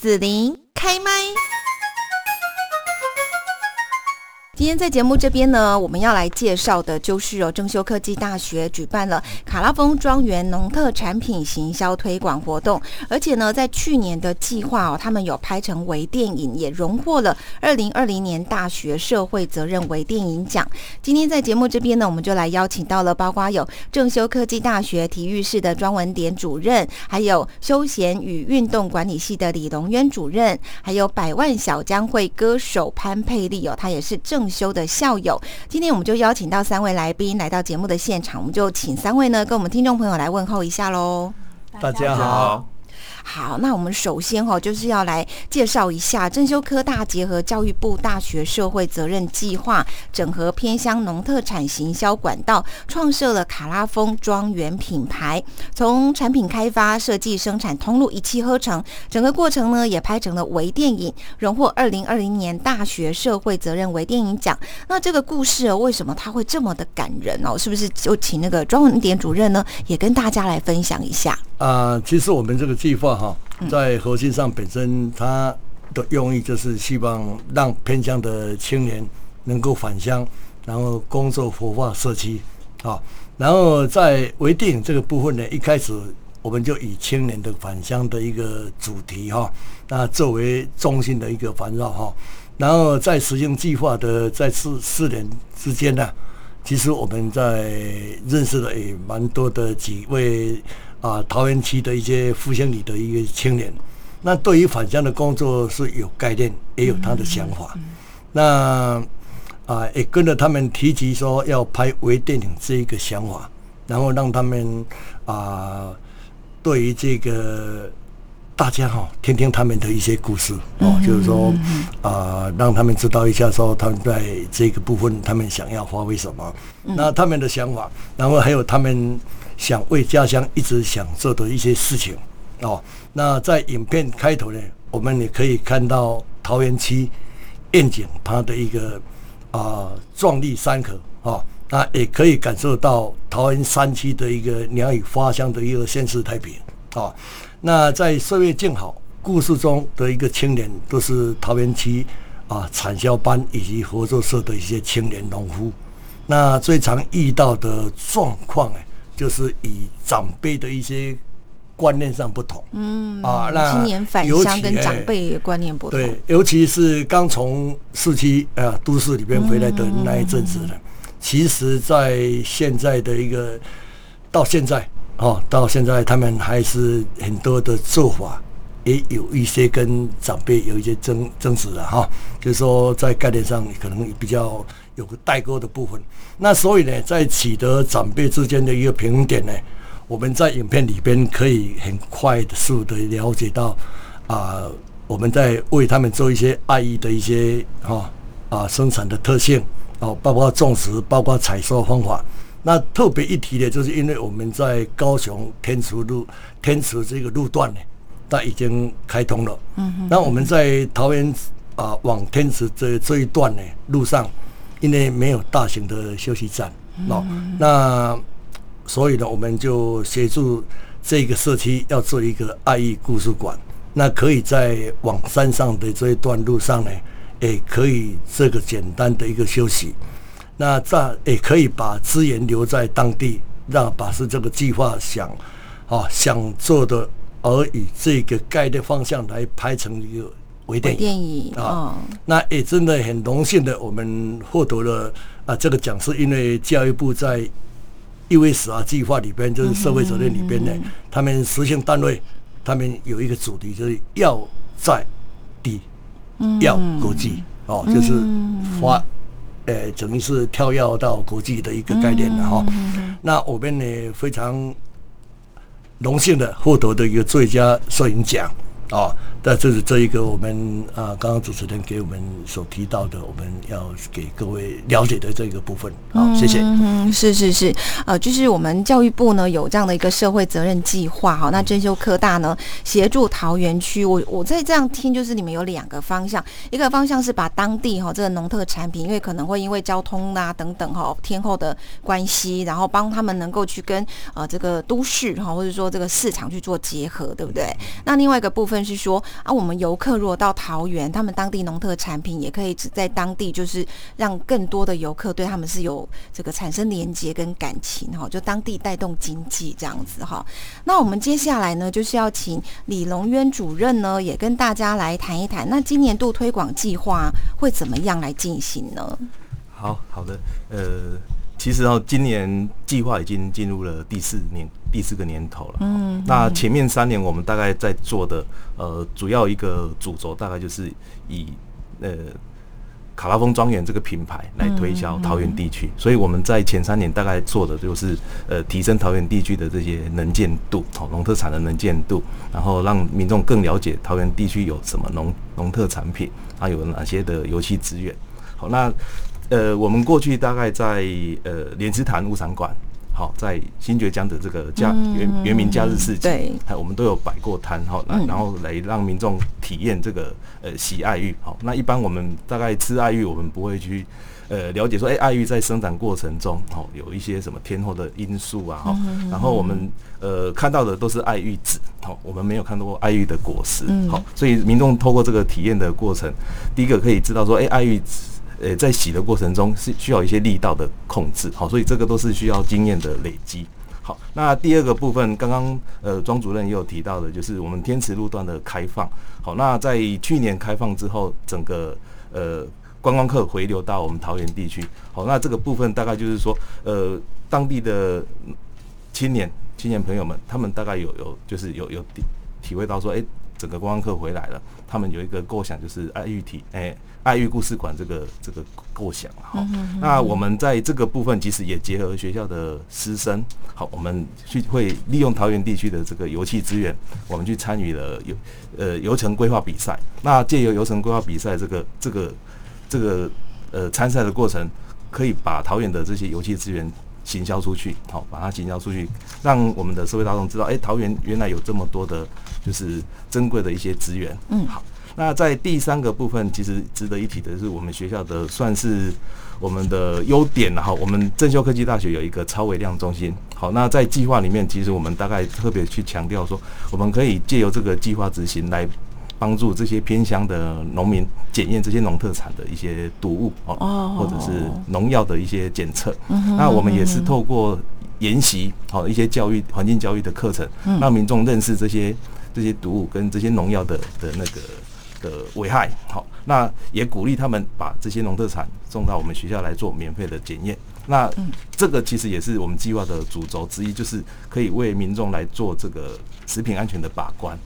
紫琳开麦。今天在节目这边呢，我们要来介绍的就是哦，正修科技大学举办了卡拉丰庄园农特产品行销推广活动，而且呢，在去年的计划哦，他们有拍成微电影，也荣获了二零二零年大学社会责任微电影奖。今天在节目这边呢，我们就来邀请到了，包括有正修科技大学体育室的庄文典主任，还有休闲与运动管理系的李龙渊主任，还有百万小将会歌手潘佩丽哦，他也是正。修的校友，今天我们就邀请到三位来宾来到节目的现场，我们就请三位呢跟我们听众朋友来问候一下喽。大家好。好，那我们首先哈就是要来介绍一下正修科大结合教育部大学社会责任计划，整合偏乡农特产行销管道，创设了卡拉丰庄园品牌，从产品开发、设计、生产通路一气呵成，整个过程呢也拍成了微电影，荣获二零二零年大学社会责任微电影奖。那这个故事为什么它会这么的感人哦？是不是就请那个庄文典主任呢也跟大家来分享一下？啊，其实我们这个计划哈，在核心上本身它的用意就是希望让偏乡的青年能够返乡，然后工作活化社区啊。然后在微电影这个部分呢，一开始我们就以青年的返乡的一个主题哈，那作为中心的一个环绕哈。然后在实行计划的在四四年之间呢，其实我们在认识了也蛮多的几位。啊，桃园区的一些复兴里的一个青年，那对于返乡的工作是有概念，也有他的想法。那啊，也跟着他们提及说要拍微电影这一个想法，然后让他们啊，对于这个大家哈，听听他们的一些故事哦，就是说啊，让他们知道一下说他们在这个部分他们想要发挥什么，那他们的想法，然后还有他们。想为家乡一直想做的一些事情哦，那在影片开头呢，我们也可以看到桃园区愿景它的一个啊壮丽山河啊，那也可以感受到桃园山区的一个鸟语花香的一个现实太平啊。那在岁月静好故事中的一个青年，都是桃园区啊产销班以及合作社的一些青年农夫。那最常遇到的状况呢？就是以长辈的一些观念上不同，嗯啊，那青年返乡跟长辈观念不同，对，尤其是刚从市区啊都市里边回来的那一阵子呢，其实，在现在的一个到现在哦，到现在他们还是很多的做法也有一些跟长辈有一些争争执的哈，就是说在概念上可能比较。有个代沟的部分，那所以呢，在取得长辈之间的一个平衡点呢，我们在影片里边可以很快速的了解到，啊，我们在为他们做一些爱意的一些哈啊生产的特性哦，包括种植，包括采收方法。那特别一提的，就是因为我们在高雄天池路天池这个路段呢，它已经开通了。嗯哼。那我们在桃园啊往天池这这一段呢路上。因为没有大型的休息站，哦，那所以呢，我们就协助这个社区要做一个爱意故事馆。那可以在往山上的这一段路上呢，也可以这个简单的一个休息。那这也可以把资源留在当地，让把是这个计划想啊想做的，而以这个概念方向来拍成一个。微电影。啊，那也真的很荣幸的，我们获得了啊这个奖，是因为教育部在 USR 计划里边，就是社会责任里边呢，他们实行单位，他们有一个主题，就是要在地要国际哦，就是发，呃，等于是跳跃到国际的一个概念了哈。那我们呢非常荣幸的获得的一个最佳摄影奖啊。那这是这一个我们啊，刚刚主持人给我们所提到的，我们要给各位了解的这个部分。好，谢谢。嗯，是是是，呃，就是我们教育部呢有这样的一个社会责任计划哈。那真修科大呢协助桃园区，我我在这样听，就是你们有两个方向，一个方向是把当地哈这个农特产品，因为可能会因为交通啊等等哈天后的关系，然后帮他们能够去跟呃这个都市哈或者说这个市场去做结合，对不对？那另外一个部分是说。啊，我们游客如果到桃园，他们当地农特产品也可以只在当地，就是让更多的游客对他们是有这个产生连接跟感情哈，就当地带动经济这样子哈。那我们接下来呢，就是要请李龙渊主任呢，也跟大家来谈一谈，那今年度推广计划会怎么样来进行呢？好好的，呃。其实哦，今年计划已经进入了第四年第四个年头了。嗯，那前面三年我们大概在做的呃，主要一个主轴大概就是以呃卡拉风庄园这个品牌来推销桃园地区。所以我们在前三年大概做的就是呃，提升桃园地区的这些能见度，好农特产的能见度，然后让民众更了解桃园地区有什么农农特产品，啊有哪些的油气资源。好，那。呃，我们过去大概在呃莲池潭物产馆，好，在新觉江的这个假原原名假日市集，对，我们都有摆过摊，好，然后来让民众体验这个呃洗爱玉，好，那一般我们大概吃爱玉，我们不会去呃了解说，哎，爱玉在生长过程中，好，有一些什么天候的因素啊，哈，然后我们呃看到的都是爱玉籽，好，我们没有看到过爱玉的果实，好，所以民众透过这个体验的过程，第一个可以知道说，哎，爱玉籽。呃，在洗的过程中是需要一些力道的控制，好，所以这个都是需要经验的累积。好，那第二个部分，刚刚呃庄主任也有提到的，就是我们天池路段的开放。好，那在去年开放之后，整个呃观光客回流到我们桃园地区。好，那这个部分大概就是说，呃，当地的青年青年朋友们，他们大概有有就是有有体体会到说，哎。整个观光客回来了，他们有一个构想，就是爱玉体，哎，爱玉故事馆这个这个构想哈。那我们在这个部分，其实也结合学校的师生，好，我们去会利用桃园地区的这个油气资源，我们去参与了游呃游程规划比赛。那借由游程规划比赛这个这个这个呃参赛的过程，可以把桃园的这些油气资源。行销出去，好，把它行销出去，让我们的社会大众知道，哎，桃园原来有这么多的，就是珍贵的一些资源。嗯，好，那在第三个部分，其实值得一提的是，我们学校的算是我们的优点了哈。我们正修科技大学有一个超微量中心，好，那在计划里面，其实我们大概特别去强调说，我们可以借由这个计划执行来。帮助这些偏乡的农民检验这些农特产的一些毒物哦，或者是农药的一些检测。那我们也是透过研习好一些教育环境教育的课程，让民众认识这些这些毒物跟这些农药的的那个的危害。好，那也鼓励他们把这些农特产送到我们学校来做免费的检验。那这个其实也是我们计划的主轴之一，就是可以为民众来做这个食品安全的把关。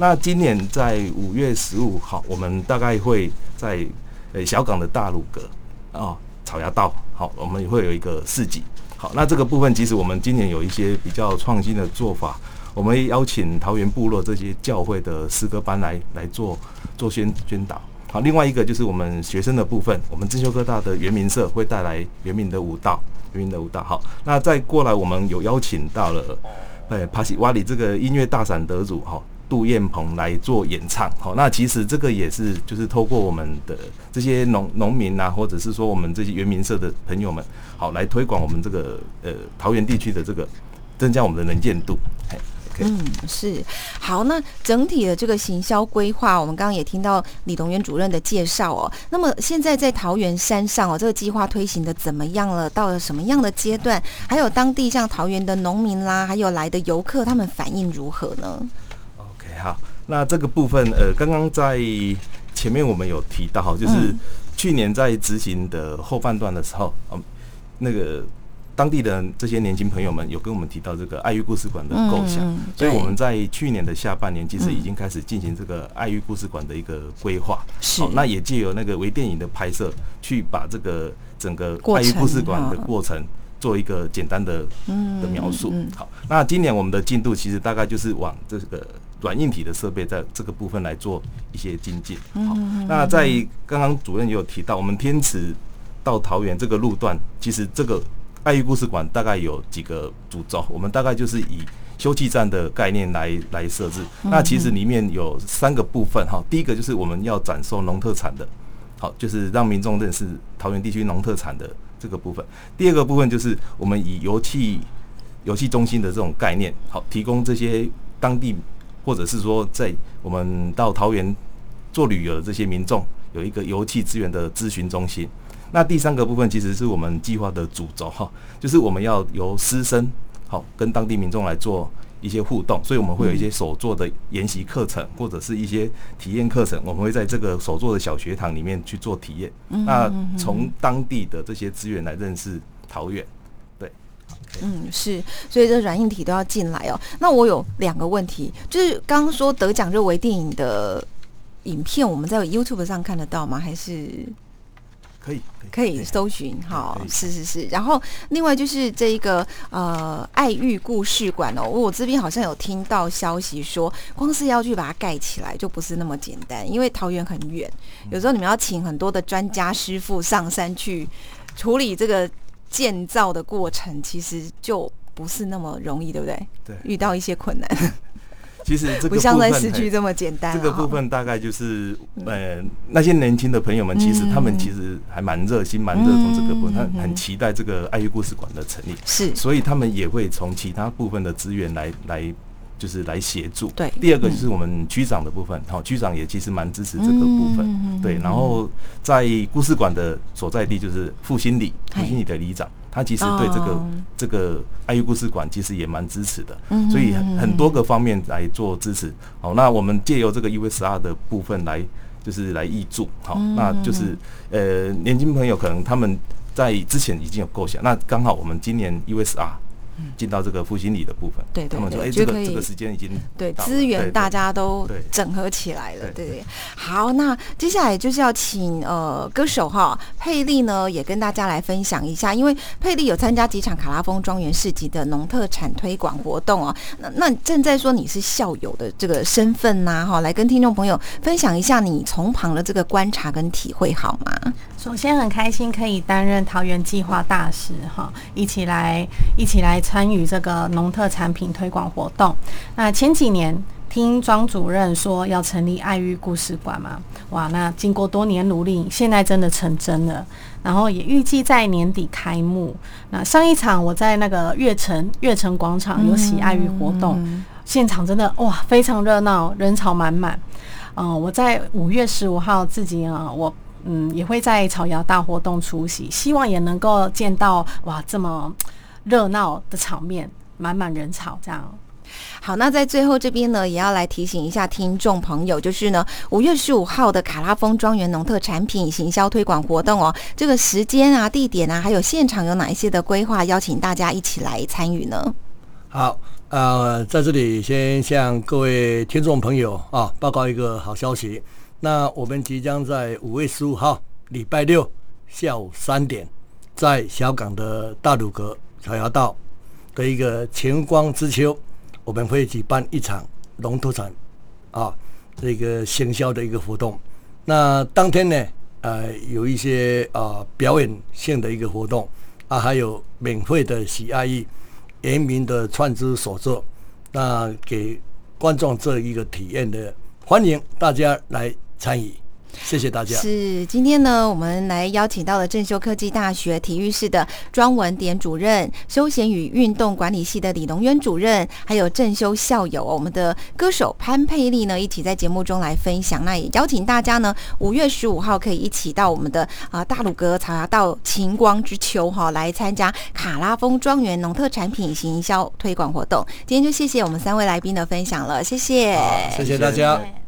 那今年在五月十五号，我们大概会在呃小港的大鲁阁啊草芽道，好，我们也会有一个市集。好，那这个部分其实我们今年有一些比较创新的做法，我们邀请桃园部落这些教会的诗歌班来来做做宣宣导。好，另外一个就是我们学生的部分，我们正修科大的原民社会带来原民的舞蹈，原民的舞蹈。好，那再过来我们有邀请到了，哎，帕西瓦里这个音乐大赏得主，哈。杜燕鹏来做演唱，好，那其实这个也是就是透过我们的这些农农民啊，或者是说我们这些原民社的朋友们，好来推广我们这个呃桃园地区的这个增加我们的能见度。嗯，是好，那整体的这个行销规划，我们刚刚也听到李东元主任的介绍哦。那么现在在桃园山上哦，这个计划推行的怎么样了？到了什么样的阶段？还有当地像桃园的农民啦，还有来的游客，他们反应如何呢？好，那这个部分，呃，刚刚在前面我们有提到，就是去年在执行的后半段的时候，嗯，那个当地的这些年轻朋友们有跟我们提到这个爱玉故事馆的构想，所以我们在去年的下半年其实已经开始进行这个爱玉故事馆的一个规划，是，那也借由那个微电影的拍摄，去把这个整个爱玉故事馆的过程。做一个简单的的描述。好，那今年我们的进度其实大概就是往这个软硬体的设备在这个部分来做一些精进。好，那在刚刚主任也有提到，我们天池到桃园这个路段，其实这个爱玉故事馆大概有几个主轴，我们大概就是以休憩站的概念来来设置。那其实里面有三个部分哈，第一个就是我们要展售农特产的，好，就是让民众认识桃园地区农特产的。这个部分，第二个部分就是我们以油气油气中心的这种概念，好，提供这些当地或者是说在我们到桃园做旅游的这些民众有一个油气资源的咨询中心。那第三个部分其实是我们计划的主轴哈，就是我们要由师生好跟当地民众来做一些互动，所以我们会有一些手做的研习课程或者是一些体验课程，我们会在这个手做的小学堂里面去做体验。那从当地的这些资源来认识桃园。嗯，是，所以这软硬体都要进来哦。那我有两个问题，就是刚刚说得奖入围电影的影片，我们在 YouTube 上看得到吗？还是可以可以搜寻？好，是是是。然后另外就是这一个呃爱玉故事馆哦，我这边好像有听到消息说，光是要去把它盖起来就不是那么简单，因为桃园很远，有时候你们要请很多的专家师傅上山去处理这个。建造的过程其实就不是那么容易，对不对？对，遇到一些困难。其实这个 不像在市区这么简单。这个部分大概就是，呃，那些年轻的朋友们，其实他们其实还蛮热心、蛮热衷这个部分，他很期待这个爱乐故事馆的成立。是，所以他们也会从其他部分的资源来来。就是来协助。对，第二个就是我们区长的部分，好，区长也其实蛮支持这个部分。对，然后在故事馆的所在地就是复兴里，复兴里的里长，他其实对这个这个爱玉故事馆其实也蛮支持的。所以很多个方面来做支持。好，那我们借由这个 USR 的部分来，就是来挹注。好，那就是呃，年轻朋友可能他们在之前已经有构想，那刚好我们今年 USR。进到这个复兴里的部分，对对对，这个这个时间已经对资源大家都整合起来了，对对。好，那接下来就是要请呃歌手哈佩丽呢，也跟大家来分享一下，因为佩丽有参加几场卡拉风庄园市集的农特产推广活动哦。那那正在说你是校友的这个身份呐，哈，来跟听众朋友分享一下你从旁的这个观察跟体会好吗？首先很开心可以担任桃园计划大使哈，一起来一起来参与这个农特产品推广活动。那前几年听庄主任说要成立爱玉故事馆嘛，哇，那经过多年努力，现在真的成真了。然后也预计在年底开幕。那上一场我在那个悦城悦城广场有喜爱玉活动，现场真的哇非常热闹，人潮满满。嗯，我在五月十五号自己啊我。嗯，也会在草瑶大活动出席，希望也能够见到哇这么热闹的场面，满满人潮这样。好，那在最后这边呢，也要来提醒一下听众朋友，就是呢五月十五号的卡拉风庄园农特产品行销推广活动哦，这个时间啊、地点啊，还有现场有哪一些的规划，邀请大家一起来参与呢？好，呃，在这里先向各位听众朋友啊报告一个好消息。那我们即将在五月十五号礼拜六下午三点，在小港的大鲁阁草芽道的一个晴光之秋，我们会举办一场龙头产啊这个行销的一个活动。那当天呢，呃，有一些啊表演性的一个活动啊，还有免费的喜爱意严明的串珠手作，那给观众这一个体验的，欢迎大家来。参与，谢谢大家。是今天呢，我们来邀请到了正修科技大学体育室的庄文典主任、休闲与运动管理系的李龙渊主任，还有正修校友，我们的歌手潘佩丽呢，一起在节目中来分享。那也邀请大家呢，五月十五号可以一起到我们的啊大鲁阁草芽道晴光之秋哈，来参加卡拉风庄园农特产品行销推广活动。今天就谢谢我们三位来宾的分享了，谢谢，谢谢大家。谢谢